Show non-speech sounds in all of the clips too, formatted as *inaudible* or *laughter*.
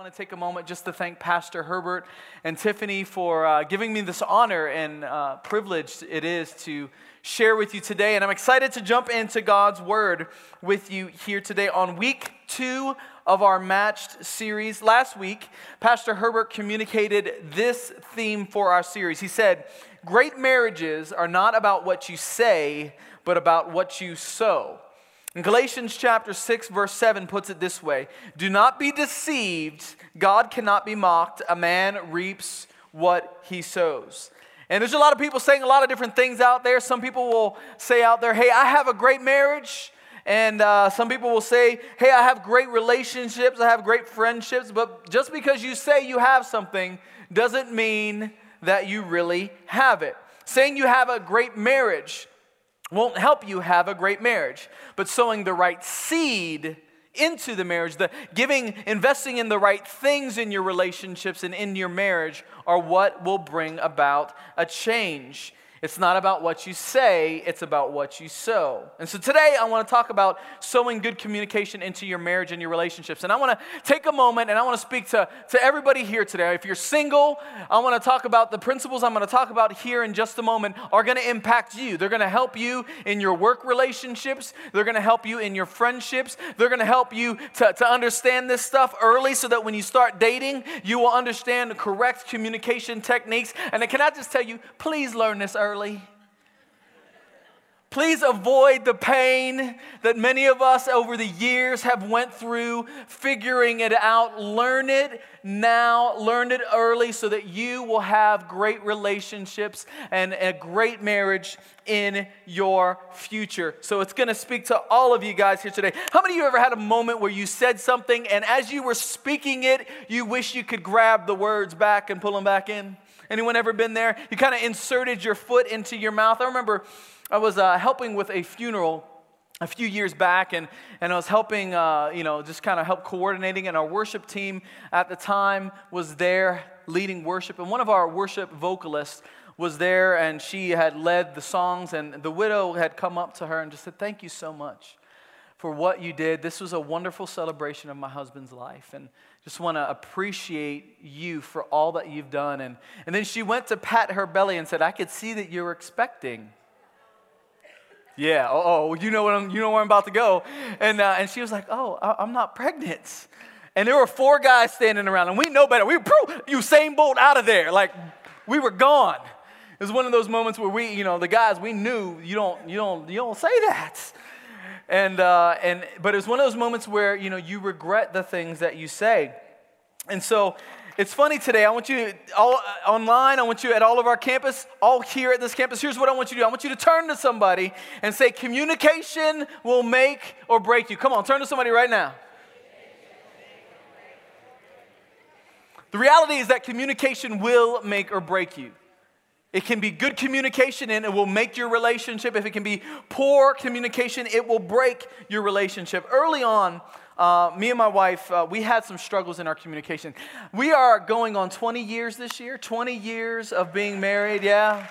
want to take a moment just to thank Pastor Herbert and Tiffany for uh, giving me this honor and uh, privilege it is to share with you today. And I'm excited to jump into God's Word with you here today on week two of our matched series. Last week, Pastor Herbert communicated this theme for our series. He said, Great marriages are not about what you say, but about what you sow. In Galatians chapter 6, verse 7 puts it this way Do not be deceived. God cannot be mocked. A man reaps what he sows. And there's a lot of people saying a lot of different things out there. Some people will say out there, Hey, I have a great marriage. And uh, some people will say, Hey, I have great relationships. I have great friendships. But just because you say you have something doesn't mean that you really have it. Saying you have a great marriage won't help you have a great marriage. But sowing the right seed into the marriage, the giving, investing in the right things in your relationships and in your marriage are what will bring about a change. It's not about what you say, it's about what you sow. And so today I want to talk about sowing good communication into your marriage and your relationships. And I want to take a moment and I want to speak to, to everybody here today. If you're single, I want to talk about the principles I'm going to talk about here in just a moment are going to impact you. They're going to help you in your work relationships, they're going to help you in your friendships, they're going to help you to, to understand this stuff early so that when you start dating, you will understand the correct communication techniques. And can I just tell you, please learn this early early. Please avoid the pain that many of us over the years have went through figuring it out. Learn it now, learn it early so that you will have great relationships and a great marriage in your future. So it's going to speak to all of you guys here today. How many of you ever had a moment where you said something and as you were speaking it, you wish you could grab the words back and pull them back in? Anyone ever been there? You kind of inserted your foot into your mouth. I remember I was uh, helping with a funeral a few years back and, and i was helping uh, you know just kind of help coordinating and our worship team at the time was there leading worship and one of our worship vocalists was there and she had led the songs and the widow had come up to her and just said thank you so much for what you did this was a wonderful celebration of my husband's life and just want to appreciate you for all that you've done. And, and then she went to pat her belly and said, I could see that you were expecting. Yeah, oh, oh you know, what I'm, you know where I'm about to go. And, uh, and she was like, Oh, I'm not pregnant. And there were four guys standing around, and we know better. We were you same boat out of there. Like, we were gone. It was one of those moments where we, you know, the guys, we knew you don't, you don't, you don't say that. And, uh, and, but it's one of those moments where, you know, you regret the things that you say. And so it's funny today. I want you all uh, online, I want you at all of our campus, all here at this campus. Here's what I want you to do I want you to turn to somebody and say, Communication will make or break you. Come on, turn to somebody right now. The reality is that communication will make or break you. It can be good communication and it will make your relationship. If it can be poor communication, it will break your relationship. Early on, uh, me and my wife, uh, we had some struggles in our communication. We are going on 20 years this year, 20 years of being married, yeah.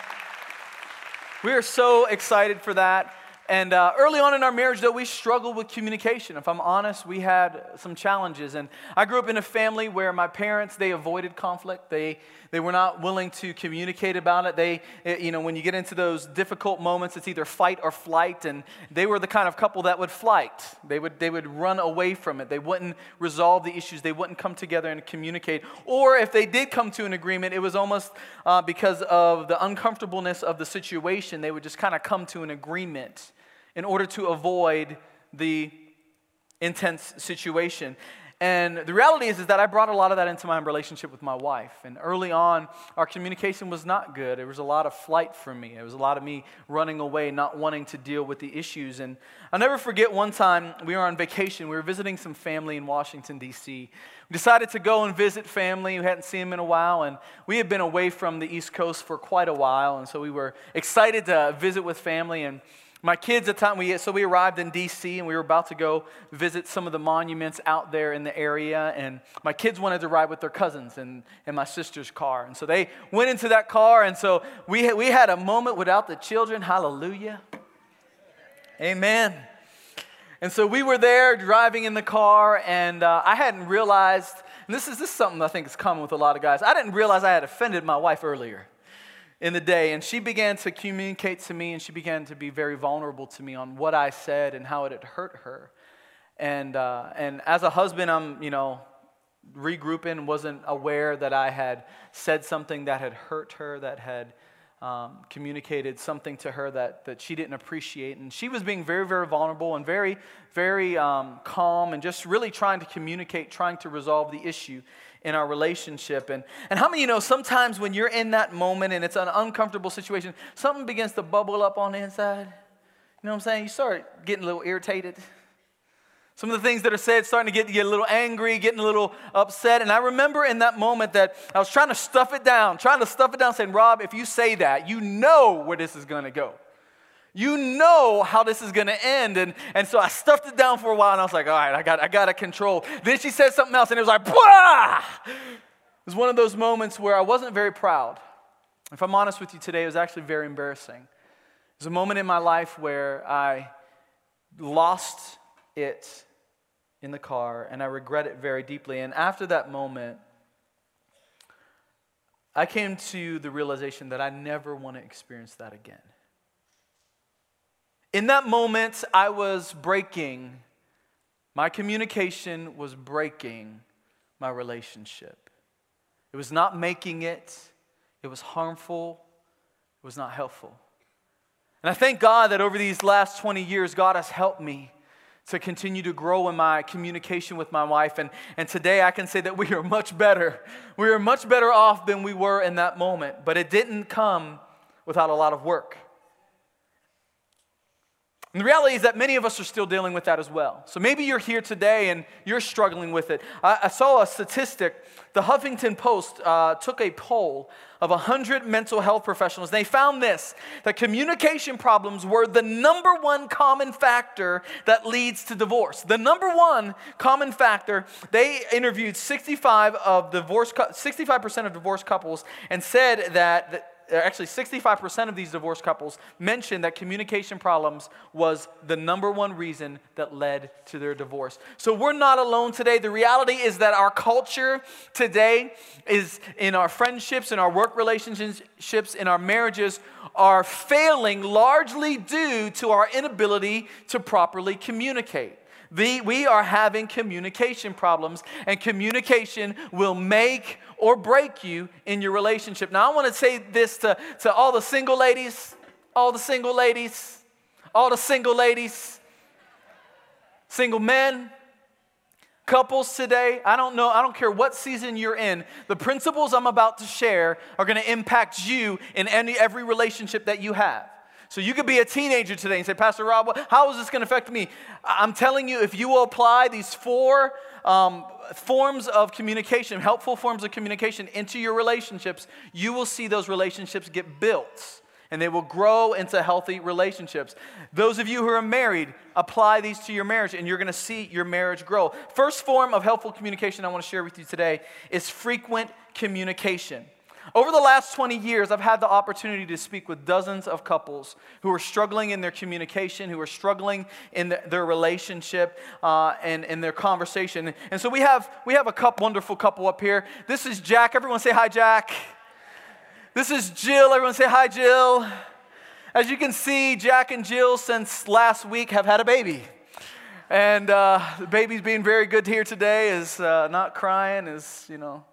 We are so excited for that. And uh, early on in our marriage, though, we struggled with communication. If I'm honest, we had some challenges. And I grew up in a family where my parents, they avoided conflict. They, they were not willing to communicate about it. They, eh, you know, when you get into those difficult moments, it's either fight or flight. And they were the kind of couple that would flight. They would, they would run away from it. They wouldn't resolve the issues. They wouldn't come together and communicate. Or if they did come to an agreement, it was almost uh, because of the uncomfortableness of the situation. They would just kind of come to an agreement in order to avoid the intense situation. And the reality is, is that I brought a lot of that into my relationship with my wife. And early on, our communication was not good. There was a lot of flight from me. It was a lot of me running away, not wanting to deal with the issues. And I'll never forget one time we were on vacation. We were visiting some family in Washington, D.C. We decided to go and visit family. We hadn't seen them in a while. And we had been away from the East Coast for quite a while. And so we were excited to visit with family. And my kids at the time, we, so we arrived in DC and we were about to go visit some of the monuments out there in the area. And my kids wanted to ride with their cousins in, in my sister's car. And so they went into that car. And so we, we had a moment without the children. Hallelujah. Amen. And so we were there driving in the car, and uh, I hadn't realized And this is, this is something I think is common with a lot of guys. I didn't realize I had offended my wife earlier in the day, and she began to communicate to me and she began to be very vulnerable to me on what I said and how it had hurt her. And, uh, and as a husband, I'm, you know, regrouping, wasn't aware that I had said something that had hurt her, that had um, communicated something to her that, that she didn't appreciate. And she was being very, very vulnerable and very, very um, calm and just really trying to communicate, trying to resolve the issue in our relationship. And, and how many you know sometimes when you're in that moment and it's an uncomfortable situation, something begins to bubble up on the inside? You know what I'm saying? You start getting a little irritated. Some of the things that are said starting to get, get a little angry, getting a little upset. And I remember in that moment that I was trying to stuff it down, trying to stuff it down, saying, Rob, if you say that, you know where this is going to go. You know how this is to end. And, and so I stuffed it down for a while and I was like, all right, I got, I got to control. Then she said something else and it was like! It was one of those moments where I wasn't very proud. If I'm honest with you today, it was actually very embarrassing. It was a moment in my life where I lost it in the car, and I regret it very deeply. And after that moment, I came to the realization that I never want to experience that again. In that moment, I was breaking, my communication was breaking my relationship. It was not making it, it was harmful, it was not helpful. And I thank God that over these last 20 years, God has helped me to continue to grow in my communication with my wife. And, and today I can say that we are much better. We are much better off than we were in that moment, but it didn't come without a lot of work. And the reality is that many of us are still dealing with that as well. So maybe you're here today and you're struggling with it. I, I saw a statistic. The Huffington Post uh, took a poll of 100 mental health professionals. They found this that communication problems were the number one common factor that leads to divorce. The number one common factor, they interviewed 65 of divorce 65% of divorced couples and said that, Uh, actually 65% of these divorced couples mentioned that communication problems was the number one reason that led to their divorce. So we're not alone today. The reality is that our culture today is in our friendships, in our work relationships, in our marriages are failing largely due to our inability to properly communicate. The, we are having communication problems, and communication will make or break you in your relationship. Now, I want to say this to, to all the single ladies, all the single ladies, all the single ladies, single men, couples today. I don't know, I don't care what season you're in. The principles I'm about to share are going to impact you in any, every relationship that you have. So you could be a teenager today and say, Pastor Rob, how is this going to affect me? I'm telling you, if you will apply these four um, forms of communication, helpful forms of communication into your relationships, you will see those relationships get built and they will grow into healthy relationships. Those of you who are married, apply these to your marriage and you're going to see your marriage grow. First form of helpful communication I want to share with you today is frequent communication. Over the last 20 years, I've had the opportunity to speak with dozens of couples who are struggling in their communication, who are struggling in the, their relationship uh, and in their conversation. And so we have, we have a couple, wonderful couple up here. This is Jack. Everyone say hi, Jack. This is Jill. Everyone say hi, Jill. As you can see, Jack and Jill, since last week, have had a baby. And uh, the baby's being very good here today, is uh, not crying, is, you know,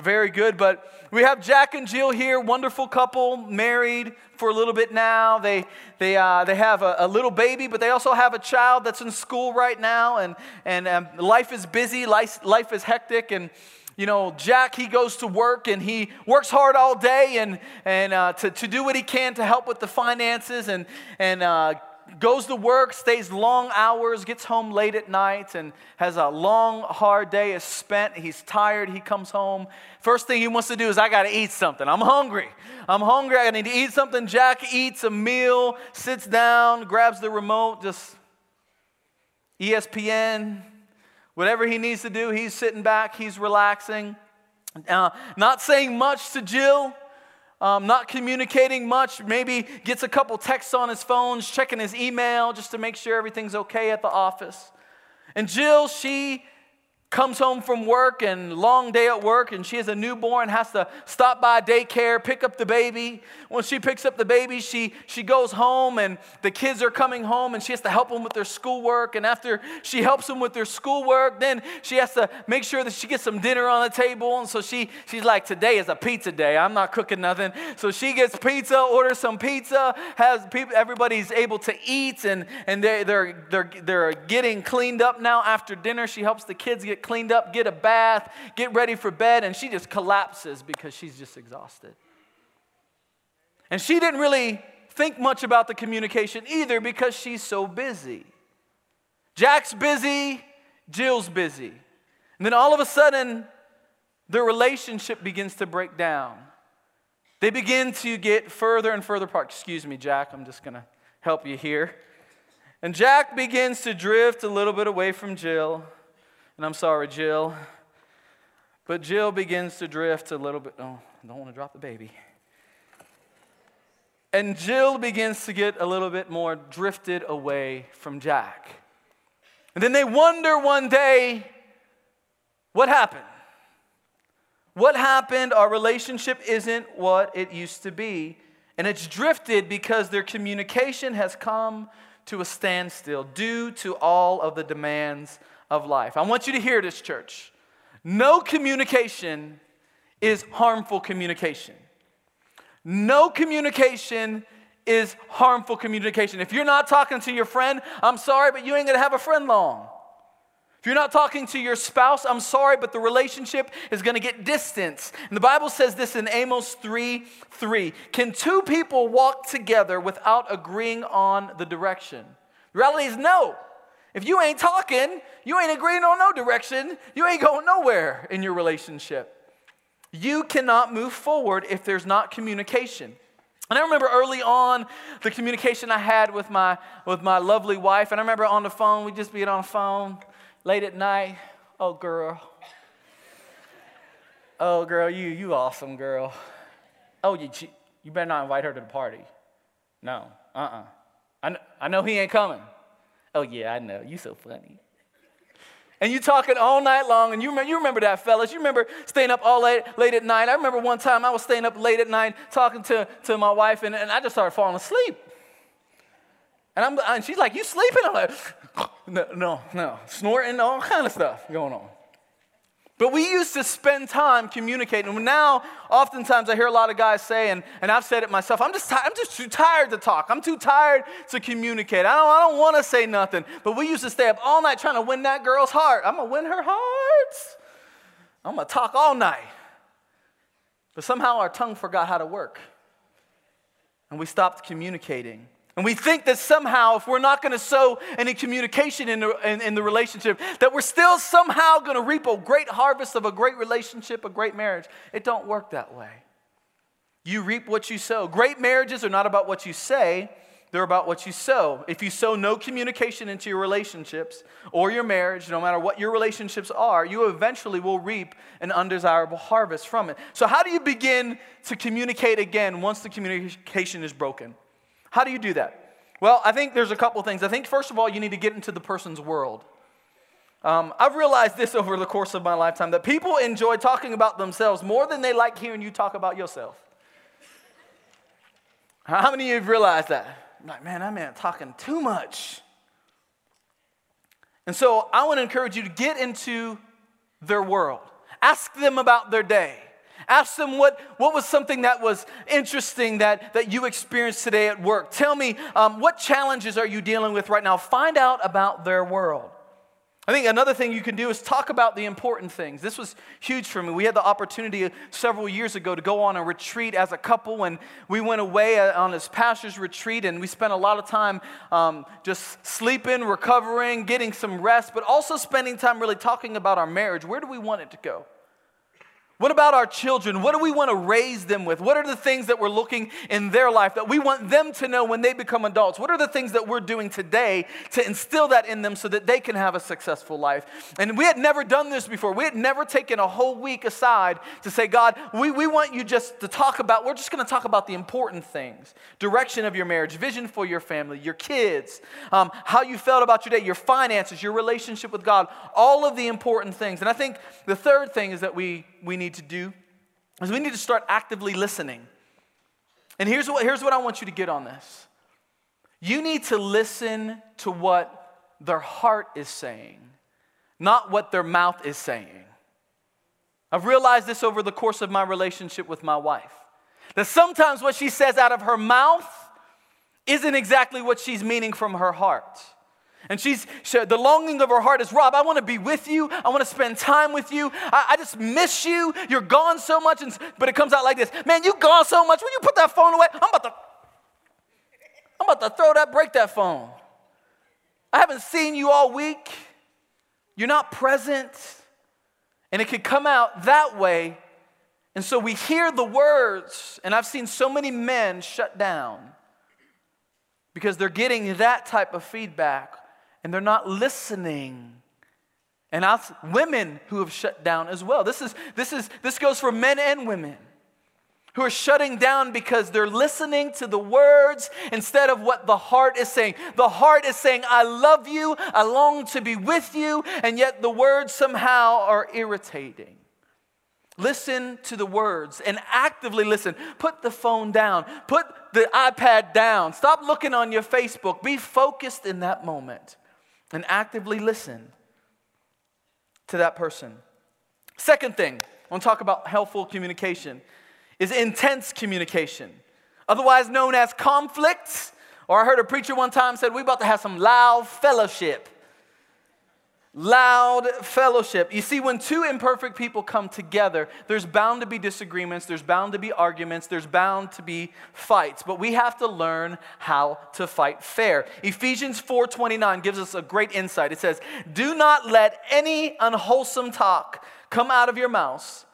very good. But we have Jack and Jill here, wonderful couple, married for a little bit now. They, they, uh, they have a, a, little baby, but they also have a child that's in school right now. And, and um, life is busy, life, life is hectic. And, you know, Jack, he goes to work and he works hard all day and, and uh, to, to do what he can to help with the finances and, and uh, goes to work, stays long hours, gets home late at night, and has a long, hard day, is spent. He's tired. He comes home. First thing he wants to do is, I got to eat something. I'm hungry. I'm hungry. I need to eat something. Jack eats a meal, sits down, grabs the remote, just ESPN, whatever he needs to do. He's sitting back, he's relaxing. Uh, not saying much to Jill um, not communicating much, maybe gets a couple texts on his phone, checking his email just to make sure everything's okay at the office. And Jill, she comes home from work and long day at work and she has a newborn has to stop by daycare pick up the baby. When she picks up the baby she, she goes home and the kids are coming home and she has to help them with their schoolwork. And after she helps them with their schoolwork then she has to make sure that she gets some dinner on the table. And so she, she's like today is a pizza day. I'm not cooking nothing. So she gets pizza orders some pizza has people everybody's able to eat and, and they, they're, they're, they're getting cleaned up now after dinner. She helps the kids get cleaned up, get a bath, get ready for bed, and she just collapses because she's just exhausted. And she didn't really think much about the communication either because she's so busy. Jack's busy, Jill's busy. And then all of a sudden, their relationship begins to break down. They begin to get further and further apart. Excuse me, Jack, I'm just going to help you here. And Jack begins to drift a little bit away from Jill. And I'm sorry, Jill. But Jill begins to drift a little bit. Oh, I don't want to drop the baby. And Jill begins to get a little bit more drifted away from Jack. And then they wonder one day what happened? What happened? Our relationship isn't what it used to be. And it's drifted because their communication has come to a standstill due to all of the demands of life. I want you to hear this, church. No communication is harmful communication. No communication is harmful communication. If you're not talking to your friend, I'm sorry, but you ain't gonna have a friend long. If you're not talking to your spouse, I'm sorry, but the relationship is gonna get distance. And the Bible says this in Amos 3 3. Can two people walk together without agreeing on the direction? The reality is no. If you ain't talking, you ain't agreeing on no direction, you ain't going nowhere in your relationship. You cannot move forward if there's not communication. And I remember early on the communication I had with my, with my lovely wife. And I remember on the phone, we'd just be on the phone late at night. Oh, girl. Oh, girl, you, you awesome, girl. Oh, you, you better not invite her to the party. No, uh uh-uh. uh. I, I know he ain't coming. Oh, yeah, I know. You so funny. And you talking all night long, and you remember, you remember that, fellas. You remember staying up all late, late at night. I remember one time I was staying up late at night talking to, to my wife, and, and I just started falling asleep. And, I'm, and she's like, You sleeping? I'm like, *laughs* No, no, no. Snorting, all kind of stuff going on. But we used to spend time communicating. And now, oftentimes, I hear a lot of guys say, and, and I've said it myself, I'm just, I'm just too tired to talk. I'm too tired to communicate. I don't, I don't want to say nothing. But we used to stay up all night trying to win that girl's heart. I'm going to win her heart. I'm going to talk all night. But somehow our tongue forgot how to work. And we stopped communicating. And we think that somehow, if we're not going to sow any communication in the, in, in the relationship, that we're still somehow going to reap a great harvest of a great relationship, a great marriage. It don't work that way. You reap what you sow. Great marriages are not about what you say, they're about what you sow. If you sow no communication into your relationships or your marriage, no matter what your relationships are, you eventually will reap an undesirable harvest from it. So, how do you begin to communicate again once the communication is broken? How do you do that? Well, I think there's a couple things. I think, first of all, you need to get into the person's world. Um, I've realized this *laughs* over the course of my lifetime that people enjoy talking about themselves more than they like hearing you talk about yourself. How many of you have realized that? I'm like, man, man talking too much. And so I want to encourage you to get into their world. Ask them about their day. Ask them what, what was something that was interesting that, that you experienced today at work. Tell me, um, what challenges are you dealing with right now? Find out about their world. I think another thing you can do is talk about the important things. This was huge for me. We had the opportunity several years ago to go on a retreat as a couple, and we went away uh, on this pastor's retreat, and we spent a lot of time um, just sleeping, recovering, getting some rest, but also spending time really talking about our marriage. Where do we want it to go? What about our children? What do we want to raise them with? What are the things that we're looking in their life that we want them to know when they become adults? What are the things that we're doing today to instill that in them so that they can have a successful life? And we had never done this before. We had never taken a whole week aside to say, God, we, we want you just to talk about, we're just going to talk about the important things direction of your marriage, vision for your family, your kids, um, how you felt about your day, your finances, your relationship with God, all of the important things. And I think the third thing is that we we need to do is we need to start actively listening. And here's what, here's what I want you to get on this you need to listen to what their heart is saying, not what their mouth is saying. I've realized this over the course of my relationship with my wife. That sometimes what she says out of her mouth isn't exactly what she's meaning from her heart. And she's, she, the longing of her heart is, Rob, I want to be with you. I want to spend time with you. I, I, just miss you. You're gone so much. And, but it comes out like this Man, you gone so much. When you put that phone away, I'm about to, I'm about to throw that, break that phone. I haven't seen you all week. You're not present. And it could come out that way. And so we hear the words, and I've seen so many men shut down because they're getting that type of feedback and they're not listening. And us women who have shut down as well. This, is, this, is, this goes for men and women who are shutting down because they're listening to the words instead of what the heart is saying. The heart is saying, I love you, I long to be with you, and yet the words somehow are irritating. Listen to the words and actively listen. Put the phone down, put the iPad down, stop looking on your Facebook. Be focused in that moment and actively listen to that person. Second thing, I want to talk about helpful communication, is intense communication, otherwise known as conflict. Or oh, I heard a preacher one time said, We're about to have some loud fellowship loud fellowship. You see, when two imperfect people come together, there's bound to be disagreements, there's bound to be arguments, there's bound to be fights, but we have to learn how to fight fair. Ephesians 4:29 gives us a great insight. It says, "Do not let any unwholesome talk come out of your mouths."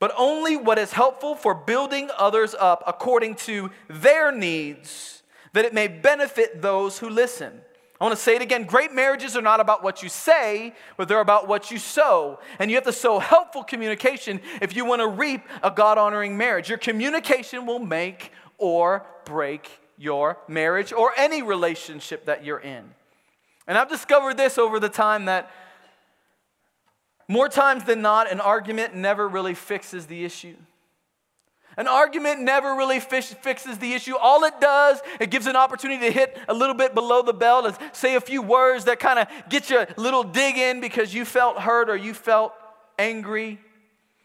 But only what is helpful for building others up according to their needs, that it may benefit those who listen. I want to say it again. Great marriages are not about what you say, but they're about what you sow. And you have to sow helpful communication if you want to reap a God honoring marriage. Your communication will make or break your marriage or any relationship that you're in. And I've discovered this over the time that more times than not, an argument never really fixes the issue. An argument never really fixes the issue. All it does, it gives an opportunity to hit a little bit below the belt and say a few words that kind of get you a little dig in because you felt hurt or you felt angry.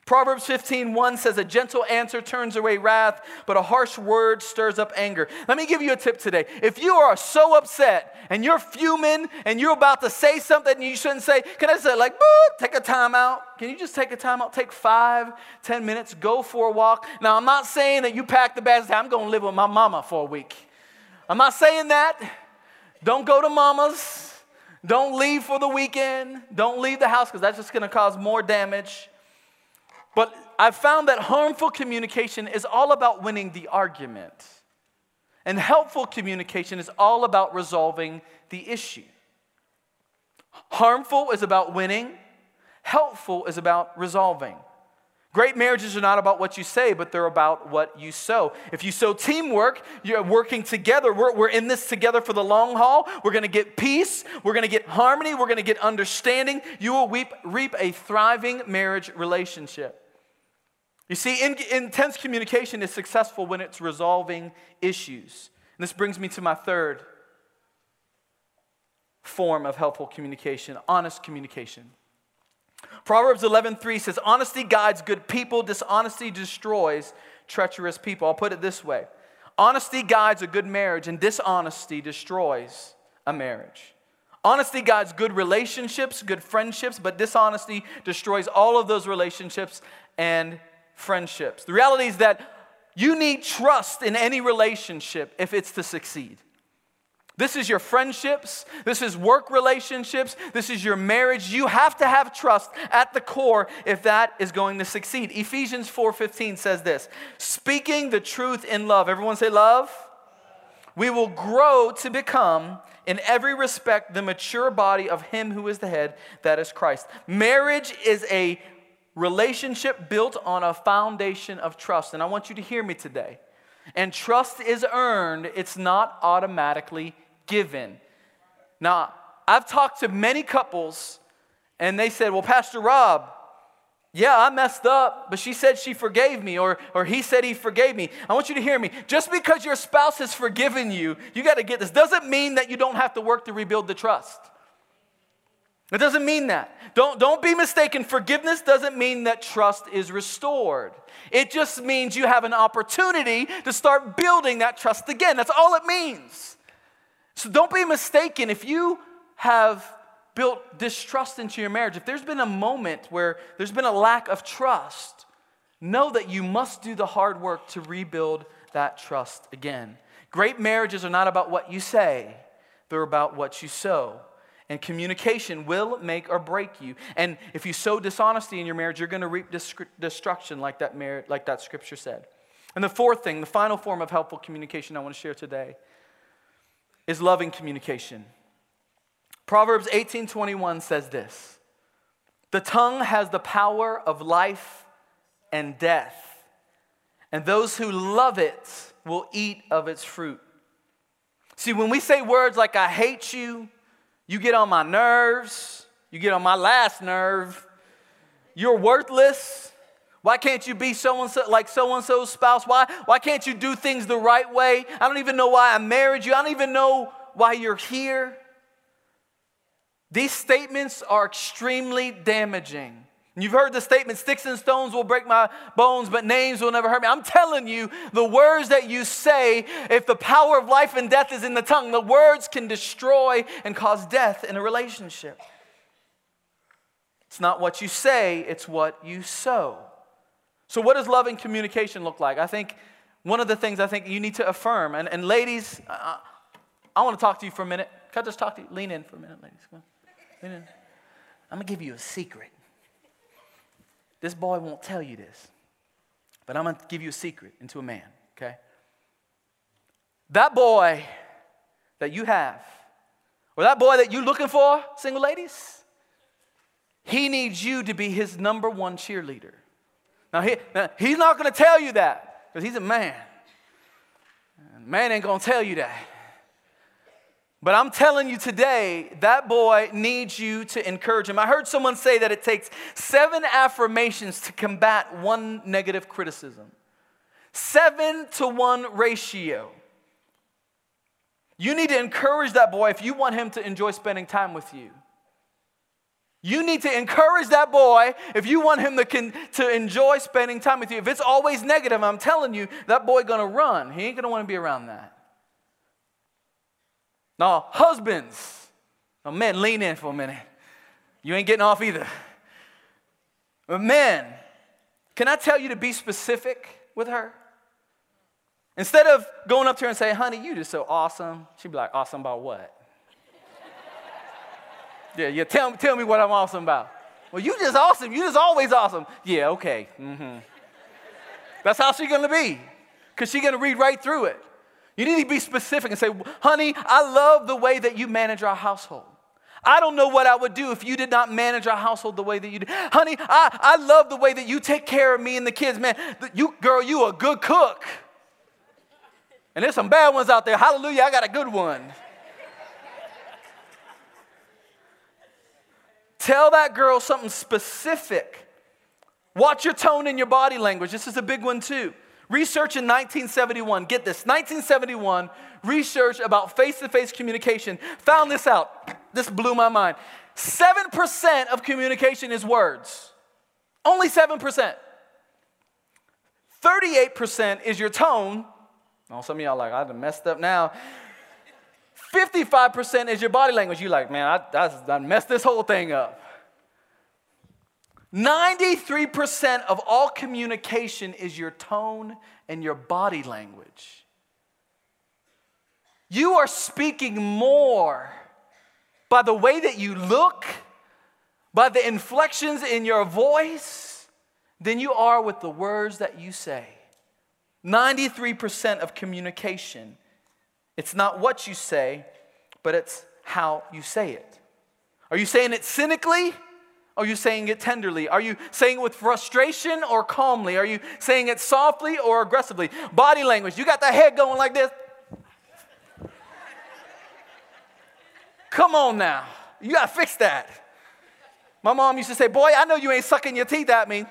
Proverbs 15, 1 says, A gentle answer turns away wrath, but a harsh word stirs up anger. Let me give you a tip today. If you are so upset and you're fuming and you're about to say something you shouldn't say, can I say, like, take a time out? Can you just take a time out? Take five, ten minutes, go for a walk. Now, I'm not saying that you pack the bags, I'm going to live with my mama for a week. I'm not saying that. Don't go to mama's. Don't leave for the weekend. Don't leave the house because that's just going to cause more damage. But I've found that harmful communication is all about winning the argument. And helpful communication is all about resolving the issue. Harmful is about winning, helpful is about resolving. Great marriages are not about what you say, but they're about what you sow. If you sow teamwork, you're working together. We're, we're in this together for the long haul. We're going to get peace. We're going to get harmony. We're going to get understanding. You will reap, reap a thriving marriage relationship. You see, in, intense communication is successful when it's resolving issues. And this brings me to my third form of helpful communication honest communication. Proverbs 11:3 says honesty guides good people dishonesty destroys treacherous people. I'll put it this way. Honesty guides a good marriage and dishonesty destroys a marriage. Honesty guides good relationships, good friendships, but dishonesty destroys all of those relationships and friendships. The reality is that you need trust in any relationship if it's to succeed. This is your friendships. This is work relationships. This is your marriage. You have to have trust at the core if that is going to succeed. Ephesians 4:15 says this, speaking the truth in love. Everyone say love. We will grow to become in every respect the mature body of him who is the head, that is Christ. Marriage is a relationship built on a foundation of trust. And I want you to hear me today. And trust is earned, it's not automatically given. Now, I've talked to many couples, and they said, Well, Pastor Rob, yeah, I messed up, but she said she forgave me, or, or he said he forgave me. I want you to hear me. Just because your spouse has forgiven you, you got to get this, doesn't mean that you don't have to work to rebuild the trust. It doesn't mean that. Don't, don't be mistaken. Forgiveness doesn't mean that trust is restored. It just means you have an opportunity to start building that trust again. That's all it means. So don't be mistaken if you have built distrust into your marriage, if there's been a moment where there's been a lack of trust, know that you must do the hard work to rebuild that trust again. Great marriages are not about what you say, they're about what you sow. And communication will make or break you. And if you sow dishonesty in your marriage, you're going to reap destruction, like that, mar- like that scripture said. And the fourth thing, the final form of helpful communication I want to share today, is loving communication. Proverbs 18:21 says this. The tongue has the power of life and death, and those who love it will eat of its fruit. See, when we say words like I hate you, you get on my nerves, you get on my last nerve, you're worthless, why can't you be so and so like so and so's spouse? Why, why can't you do things the right way? I don't even know why I married you. I don't even know why you're here. These statements are extremely damaging. You've heard the statement, sticks and stones will break my bones, but names will never hurt me. I'm telling you, the words that you say, if the power of life and death is in the tongue, the words can destroy and cause death in a relationship. It's not what you say, it's what you sow. So, what does loving communication look like? I think one of the things I think you need to affirm, and, and ladies, I, I want to talk to you for a minute. Can I just talk to you? Lean in for a minute, ladies. Lean in. I'm going to give you a secret. This boy won't tell you this, but I'm going to give you a secret into a man, okay? That boy that you have, or that boy that you're looking for, single ladies, he needs you to be his number one cheerleader. Now, he, now he's not going to tell you that because he's a man. And man ain't going to tell you that. But I'm telling you today, that boy needs you to encourage him. I heard someone say that it takes seven affirmations to combat one negative criticism. Seven to one ratio. You need to encourage that boy if you want him to enjoy spending time with you. You need to encourage that boy if you want him to, con- to enjoy spending time with you. If it's always negative, I'm telling you, that boy gonna run. He ain't gonna wanna be around that. Now, husbands, now men, lean in for a minute. You ain't getting off either. But men, can I tell you to be specific with her? Instead of going up to her and saying, honey, you just so awesome, she'd be like, awesome about what? *laughs* Yeah, yeah. Tell, tell me what I'm awesome about. Well, you just awesome. You just always awesome. Yeah, okay. Mm-hmm. That's how she's gonna be. Because she's gonna read right through it. You need to be specific and say, honey, I love the way that you manage our household. I don't know what I would do if you did not manage our household the way that you do. Honey, I, I love the way that you take care of me and the kids. Man, you girl, you a good cook. And there's some bad ones out there. Hallelujah, I got a good one. Tell that girl something specific. Watch your tone and your body language. This is a big one, too. Research in 1971, get this 1971, research about face to face communication found this out. This blew my mind. 7% of communication is words. Only 7%. 38% is your tone. Oh, some of y'all like, I done messed up now. 55% is your body language. You're like, man, I, I, I messed this whole thing up. 93% of all communication is your tone and your body language. You are speaking more by the way that you look, by the inflections in your voice, than you are with the words that you say. 93% of communication, it's not what you say, but it's how you say it. Are you saying it cynically? Are you saying it tenderly? Are you saying it with frustration or calmly? Are you saying it softly or aggressively? Body language. You got the head going like this. Come on now. You got to fix that. My mom used to say, Boy, I know you ain't sucking your teeth at me.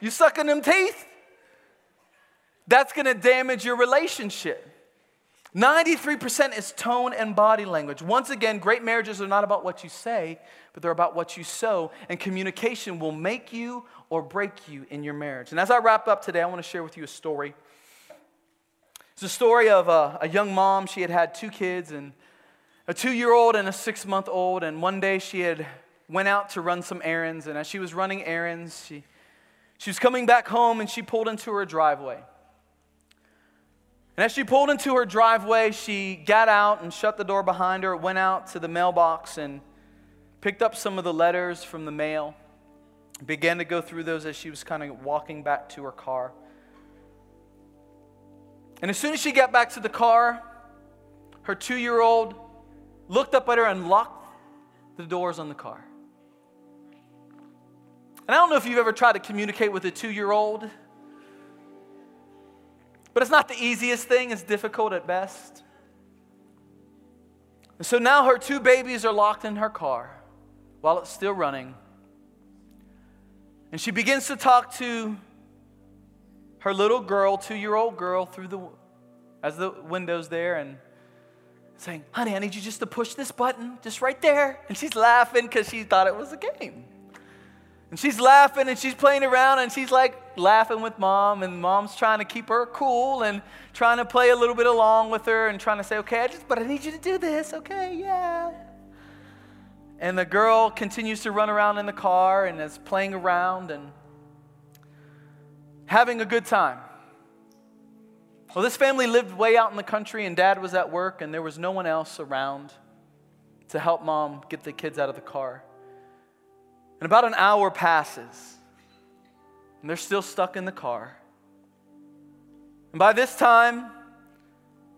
You sucking them teeth? That's to damage your relationship. 93% is tone and body language. Once again, great marriages are not about what you say, but they're about what you sow, and communication will make you or break you in your marriage. And as I wrap up today, I want to share with you a story. It's a story of a, a young mom. She had had two kids, and a two-year-old and a six-month-old. And one day she had went out to run some errands, and as she was running errands, she, she was coming back home, and she pulled into her driveway. And as she pulled into her driveway, she got out and shut the door behind her, went out to the mailbox and picked up some of the letters from the mail, began to go through those as she was kind of walking back to her car. And as soon as she got back to the car, her two year old looked up at her and locked the doors on the car. And I don't know if you've ever tried to communicate with a two year old. But it's not the easiest thing, it's difficult at best. And so now her two babies are locked in her car while it's still running. And she begins to talk to her little girl, two year old girl, through the as the window's there and saying, Honey, I need you just to push this button, just right there. And she's laughing because she thought it was a game. And she's laughing and she's playing around and she's like laughing with mom, and mom's trying to keep her cool and trying to play a little bit along with her and trying to say, okay, I just, but I need you to do this, okay, yeah. And the girl continues to run around in the car and is playing around and having a good time. Well, this family lived way out in the country, and dad was at work, and there was no one else around to help mom get the kids out of the car. And about an hour passes, and they're still stuck in the car. And by this time,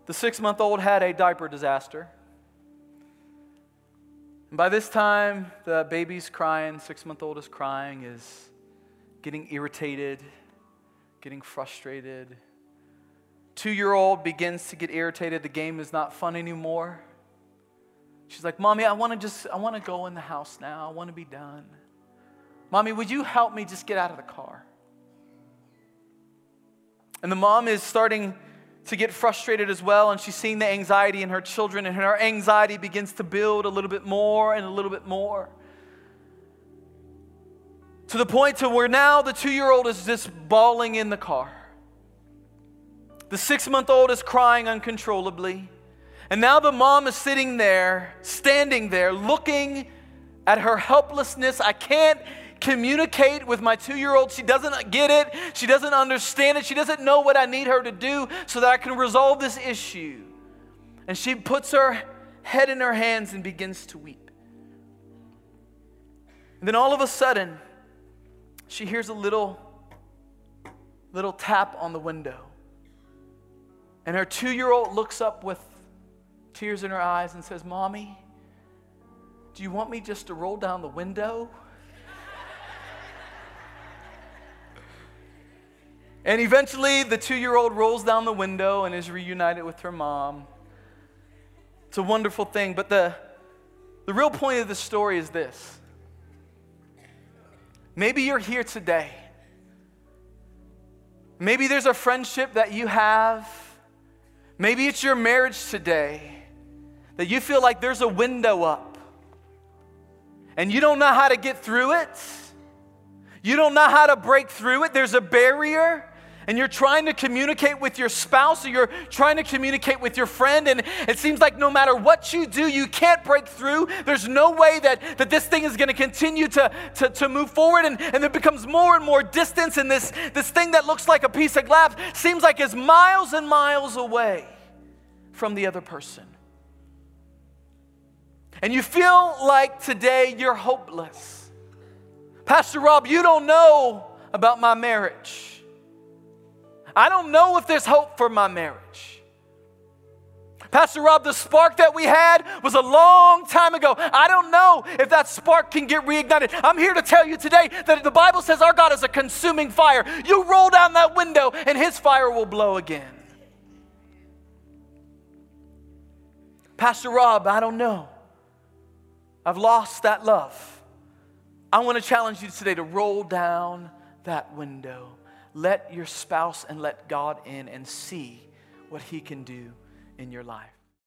the six month old had a diaper disaster. And by this time, the baby's crying, six month old is crying, is getting irritated, getting frustrated. Two year old begins to get irritated. The game is not fun anymore. She's like, Mommy, I want to just, I want to go in the house now. I want to be done. Mommy, would you help me just get out of the car? And the mom is starting to get frustrated as well, and she's seeing the anxiety in her children, and her anxiety begins to build a little bit more and a little bit more. To the point to where now the two year old is just bawling in the car. The six month old is crying uncontrollably. And now the mom is sitting there, standing there, looking at her helplessness. I can't communicate with my two year old. She doesn't get it, she doesn't understand it, she doesn't know what I need her to do so that I can resolve this issue. And she puts her head in her hands and begins to weep. And then all of a sudden, she hears a little, little tap on the window. And her two year old looks up with tears in her eyes and says, Mommy, do you want me just to roll down the window? And eventually, the two year old rolls down the window and is reunited with her mom. It's a wonderful thing. But the, the real point of the story is this maybe you're here today. Maybe there's a friendship that you have. Maybe it's your marriage today that you feel like there's a window up and you don't know how to get through it. You don't know how to break through it. There's a barrier. And you're trying to communicate with your spouse or you're trying to communicate with your friend, and it seems like no matter what you do, you can't break through. There's no way that, that this thing is going to continue to, to, to move forward, and, and there becomes more and more distance, and this, this thing that looks like a piece of glass seems like it's miles and miles away from the other person. And you feel like today you're hopeless. Pastor Rob, you don't know about my marriage. I don't know if there's hope for my marriage. Pastor Rob, the spark that we had was a long time ago. I don't know if that spark can get reignited. I'm here to tell you today that the Bible says our God is a consuming fire. You roll down that window and his fire will blow again. Pastor Rob, I don't know. I've lost that love. I want to challenge you today to roll down that window let your spouse and let God in and see what He can do in your life.